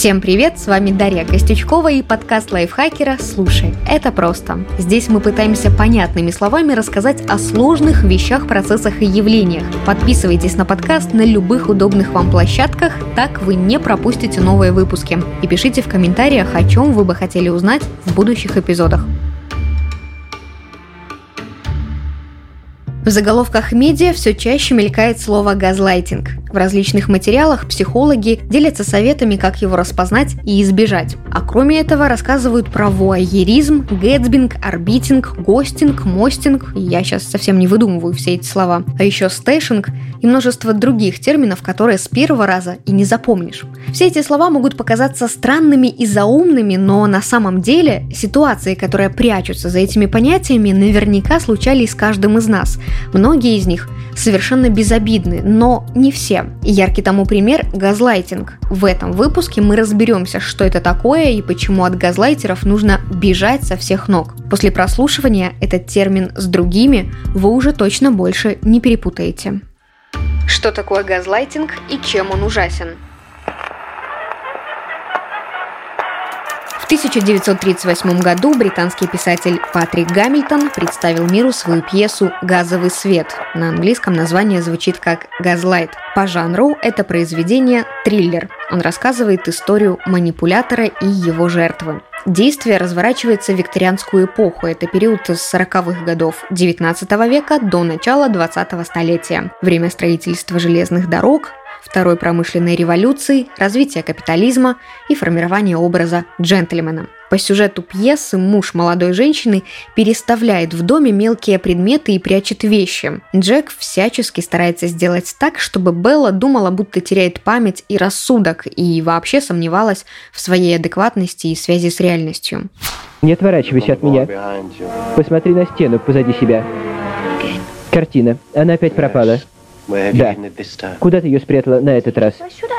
Всем привет, с вами Дарья Костючкова и подкаст лайфхакера «Слушай, это просто». Здесь мы пытаемся понятными словами рассказать о сложных вещах, процессах и явлениях. Подписывайтесь на подкаст на любых удобных вам площадках, так вы не пропустите новые выпуски. И пишите в комментариях, о чем вы бы хотели узнать в будущих эпизодах. В заголовках медиа все чаще мелькает слово «газлайтинг». В различных материалах психологи делятся советами, как его распознать и избежать. А кроме этого рассказывают про вуайеризм, гэтсбинг, орбитинг, гостинг, мостинг, я сейчас совсем не выдумываю все эти слова, а еще стэшинг и множество других терминов, которые с первого раза и не запомнишь. Все эти слова могут показаться странными и заумными, но на самом деле ситуации, которые прячутся за этими понятиями, наверняка случались с каждым из нас. Многие из них совершенно безобидны, но не все. Яркий тому пример – газлайтинг. В этом выпуске мы разберемся, что это такое и почему от газлайтеров нужно бежать со всех ног. После прослушивания этот термин с другими вы уже точно больше не перепутаете. Что такое газлайтинг и чем он ужасен? 1938 году британский писатель Патрик Гамильтон представил миру свою пьесу «Газовый свет». На английском название звучит как «Газлайт». По жанру это произведение триллер. Он рассказывает историю манипулятора и его жертвы. Действие разворачивается в викторианскую эпоху. Это период с 40-х годов 19 века до начала 20-го столетия. Время строительства железных дорог, второй промышленной революции, развития капитализма и формирования образа джентльмена. По сюжету пьесы муж молодой женщины переставляет в доме мелкие предметы и прячет вещи. Джек всячески старается сделать так, чтобы Белла думала, будто теряет память и рассудок, и вообще сомневалась в своей адекватности и связи с реальностью. Не отворачивайся от меня. Посмотри на стену позади себя. Картина. Она опять пропала. Да. Куда ты ее спрятала на этот раз?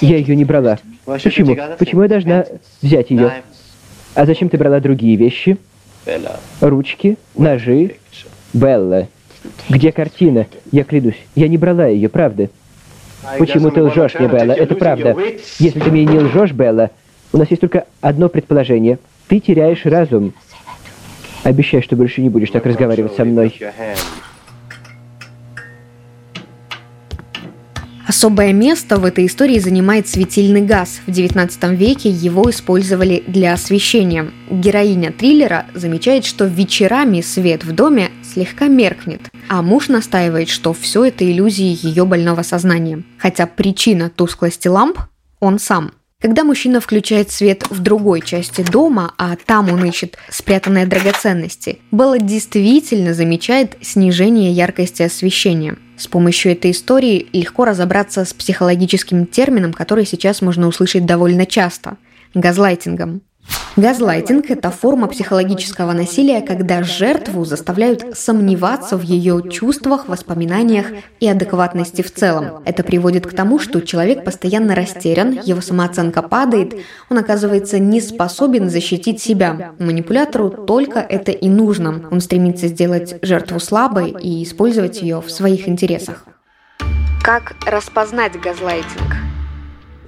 Я ее не брала. Почему? Почему я должна взять ее? А зачем ты брала другие вещи? Ручки, ножи. Белла. Где картина? Я клянусь, я не брала ее, правда. Почему ты лжешь мне, Белла? Это правда. Если ты мне не лжешь, Белла, у нас есть только одно предположение. Ты теряешь разум. Обещай, что больше не будешь так разговаривать со мной. Особое место в этой истории занимает светильный газ. В XIX веке его использовали для освещения. Героиня триллера замечает, что вечерами свет в доме слегка меркнет, а муж настаивает, что все это иллюзии ее больного сознания. Хотя причина тусклости ламп – он сам – когда мужчина включает свет в другой части дома, а там он ищет спрятанные драгоценности, Белла действительно замечает снижение яркости освещения. С помощью этой истории легко разобраться с психологическим термином, который сейчас можно услышать довольно часто – газлайтингом. Газлайтинг – это форма психологического насилия, когда жертву заставляют сомневаться в ее чувствах, воспоминаниях и адекватности в целом. Это приводит к тому, что человек постоянно растерян, его самооценка падает, он оказывается не способен защитить себя. Манипулятору только это и нужно. Он стремится сделать жертву слабой и использовать ее в своих интересах. Как распознать газлайтинг?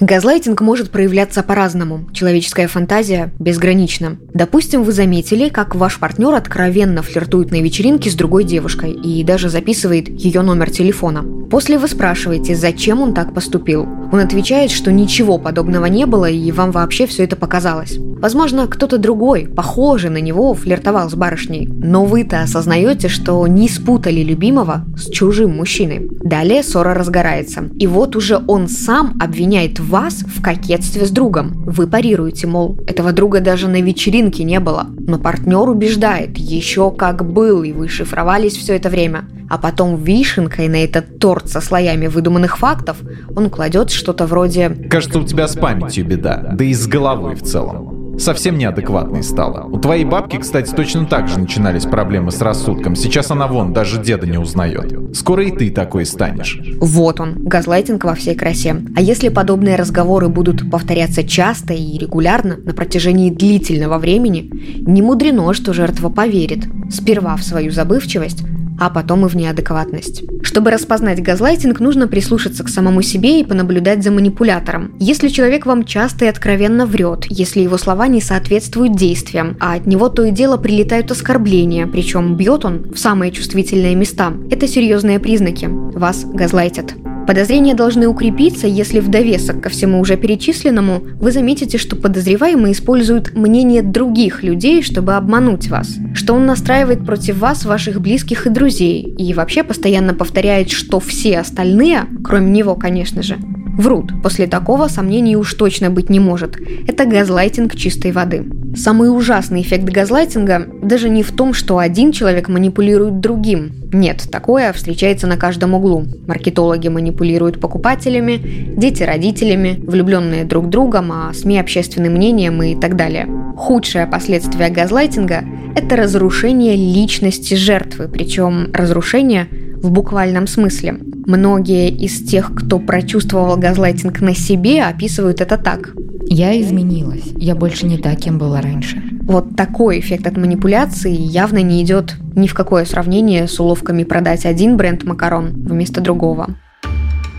Газлайтинг может проявляться по-разному. Человеческая фантазия безгранична. Допустим, вы заметили, как ваш партнер откровенно флиртует на вечеринке с другой девушкой и даже записывает ее номер телефона. После вы спрашиваете, зачем он так поступил. Он отвечает, что ничего подобного не было и вам вообще все это показалось. Возможно, кто-то другой, похожий на него, флиртовал с барышней, но вы-то осознаете, что не спутали любимого с чужим мужчиной. Далее ссора разгорается. И вот уже он сам обвиняет вас в кокетстве с другом. Вы парируете, мол, этого друга даже на вечеринке не было. Но партнер убеждает, еще как был, и вы шифровались все это время. А потом вишенкой на этот торт со слоями выдуманных фактов он кладет что-то вроде «Кажется, у тебя с памятью беда, да и с головой в целом» совсем неадекватной стала. У твоей бабки, кстати, точно так же начинались проблемы с рассудком. Сейчас она вон, даже деда не узнает. Скоро и ты такой станешь. Вот он, газлайтинг во всей красе. А если подобные разговоры будут повторяться часто и регулярно на протяжении длительного времени, не мудрено, что жертва поверит. Сперва в свою забывчивость, а потом и в неадекватность. Чтобы распознать газлайтинг, нужно прислушаться к самому себе и понаблюдать за манипулятором. Если человек вам часто и откровенно врет, если его слова не соответствуют действиям, а от него то и дело прилетают оскорбления, причем бьет он в самые чувствительные места, это серьезные признаки. Вас газлайтят. Подозрения должны укрепиться, если в довесок ко всему уже перечисленному вы заметите, что подозреваемый использует мнение других людей, чтобы обмануть вас, что он настраивает против вас ваших близких и друзей, и вообще постоянно повторяет, что все остальные, кроме него, конечно же, Врут. После такого сомнений уж точно быть не может. Это газлайтинг чистой воды. Самый ужасный эффект газлайтинга даже не в том, что один человек манипулирует другим. Нет, такое встречается на каждом углу. Маркетологи манипулируют покупателями, дети родителями, влюбленные друг другом, а СМИ общественным мнением и так далее. Худшее последствие газлайтинга – это разрушение личности жертвы, причем разрушение в буквальном смысле. Многие из тех, кто прочувствовал газлайтинг на себе, описывают это так. Я изменилась. Я больше не та, кем была раньше. Вот такой эффект от манипуляции явно не идет ни в какое сравнение с уловками продать один бренд макарон вместо другого.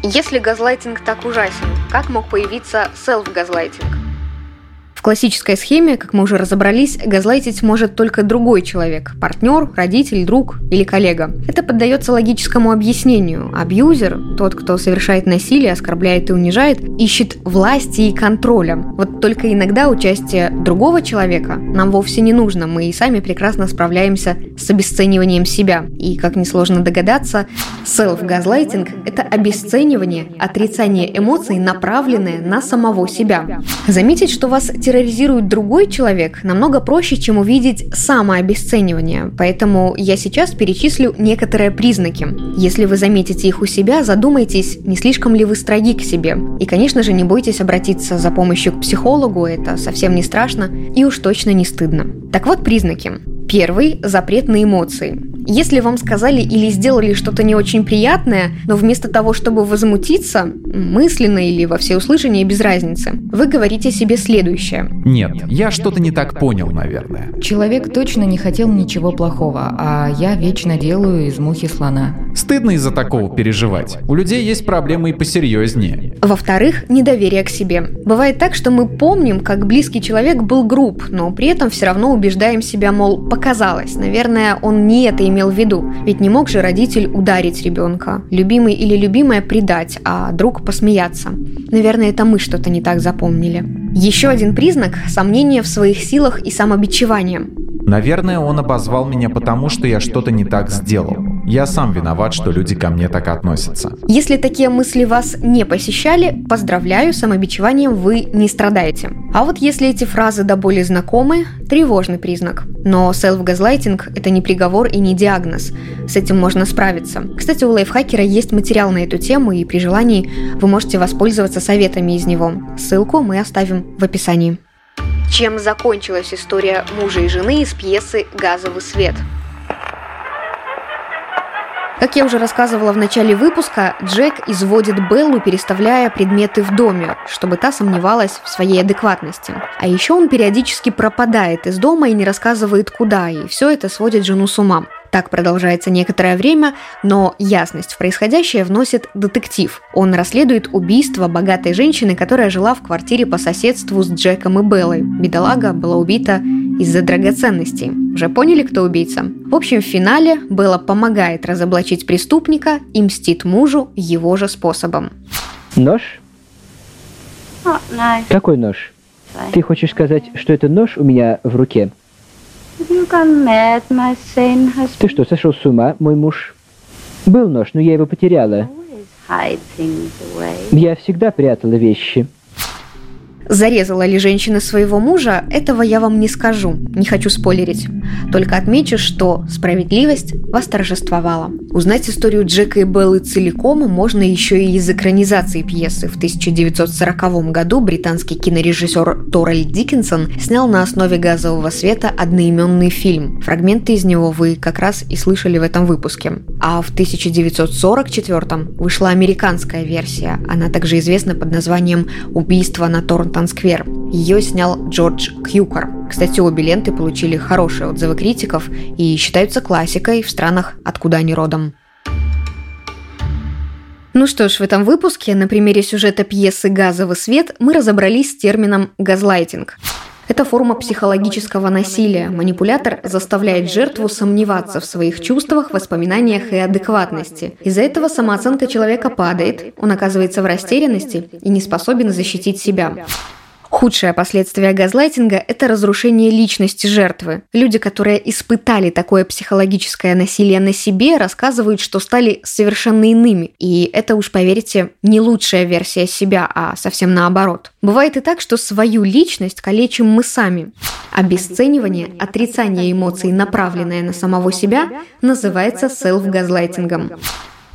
Если газлайтинг так ужасен, как мог появиться селф-газлайтинг? В классической схеме, как мы уже разобрались, газлайтить может только другой человек – партнер, родитель, друг или коллега. Это поддается логическому объяснению. Абьюзер, тот, кто совершает насилие, оскорбляет и унижает, ищет власти и контроля. Вот только иногда участие другого человека нам вовсе не нужно, мы и сами прекрасно справляемся с обесцениванием себя. И, как несложно догадаться, селф-газлайтинг – это обесценивание, отрицание эмоций, направленное на самого себя. Заметить, что вас терроризирует другой человек, намного проще, чем увидеть самообесценивание. Поэтому я сейчас перечислю некоторые признаки. Если вы заметите их у себя, задумайтесь, не слишком ли вы строги к себе. И, конечно же, не бойтесь обратиться за помощью к психологу, это совсем не страшно и уж точно не стыдно. Так вот признаки. Первый – запрет на эмоции. Если вам сказали или сделали что-то не очень приятное, но вместо того, чтобы возмутиться, мысленно или во всеуслышание, без разницы, вы говорите себе следующее. Нет, я что-то не так понял, наверное. Человек точно не хотел ничего плохого, а я вечно делаю из мухи слона. Стыдно из-за такого переживать. У людей есть проблемы и посерьезнее. Во-вторых, недоверие к себе. Бывает так, что мы помним, как близкий человек был груб, но при этом все равно убеждаем себя, мол, показалось. Наверное, он не это имел имел в виду. Ведь не мог же родитель ударить ребенка, любимый или любимая предать, а друг посмеяться. Наверное, это мы что-то не так запомнили. Еще один признак – сомнение в своих силах и самобичевание. Наверное, он обозвал меня потому, что я что-то не так сделал. Я сам виноват, что люди ко мне так относятся. Если такие мысли вас не посещали, поздравляю, самобичеванием вы не страдаете. А вот если эти фразы до боли знакомы, тревожный признак. Но селф-газлайтинг – это не приговор и не диагноз. С этим можно справиться. Кстати, у лайфхакера есть материал на эту тему, и при желании вы можете воспользоваться советами из него. Ссылку мы оставим в описании. Чем закончилась история мужа и жены из пьесы «Газовый свет»? Как я уже рассказывала в начале выпуска, Джек изводит Беллу, переставляя предметы в доме, чтобы та сомневалась в своей адекватности. А еще он периодически пропадает из дома и не рассказывает куда, и все это сводит жену с ума. Так продолжается некоторое время, но ясность в происходящее вносит детектив. Он расследует убийство богатой женщины, которая жила в квартире по соседству с Джеком и Беллой. Бедолага была убита из-за драгоценностей. Уже поняли, кто убийца? В общем, в финале Белла помогает разоблачить преступника и мстит мужу его же способом. Нож? Какой нож? Ты хочешь сказать, что это нож у меня в руке? Ты что, сошел с ума, мой муж? Был нож, но я его потеряла. Я всегда прятала вещи. Зарезала ли женщина своего мужа, этого я вам не скажу, не хочу спойлерить. Только отмечу, что справедливость восторжествовала. Узнать историю Джека и Беллы целиком можно еще и из экранизации пьесы. В 1940 году британский кинорежиссер Торрель Диккенсон снял на основе «Газового света» одноименный фильм. Фрагменты из него вы как раз и слышали в этом выпуске. А в 1944 вышла американская версия. Она также известна под названием «Убийство на Торнтон Таймс-Сквер. Ее снял Джордж Кьюкар. Кстати, обе ленты получили хорошие отзывы критиков и считаются классикой в странах, откуда они родом. Ну что ж, в этом выпуске на примере сюжета пьесы «Газовый свет» мы разобрались с термином «газлайтинг». Это форма психологического насилия. Манипулятор заставляет жертву сомневаться в своих чувствах, воспоминаниях и адекватности. Из-за этого самооценка человека падает, он оказывается в растерянности и не способен защитить себя. Худшее последствие газлайтинга – это разрушение личности жертвы. Люди, которые испытали такое психологическое насилие на себе, рассказывают, что стали совершенно иными. И это уж, поверьте, не лучшая версия себя, а совсем наоборот. Бывает и так, что свою личность калечим мы сами. Обесценивание, отрицание эмоций, направленное на самого себя, называется селф-газлайтингом.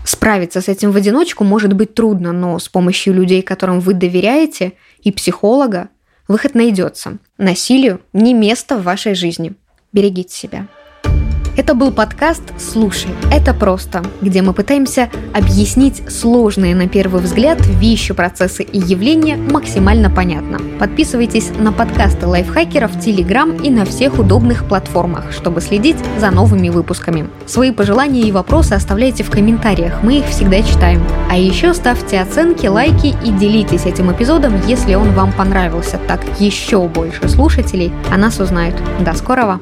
Справиться с этим в одиночку может быть трудно, но с помощью людей, которым вы доверяете, и психолога, выход найдется. Насилию не место в вашей жизни. Берегите себя. Это был подкаст «Слушай, это просто», где мы пытаемся объяснить сложные на первый взгляд вещи, процессы и явления максимально понятно. Подписывайтесь на подкасты лайфхакеров в Телеграм и на всех удобных платформах, чтобы следить за новыми выпусками. Свои пожелания и вопросы оставляйте в комментариях, мы их всегда читаем. А еще ставьте оценки, лайки и делитесь этим эпизодом, если он вам понравился, так еще больше слушателей о нас узнают. До скорого!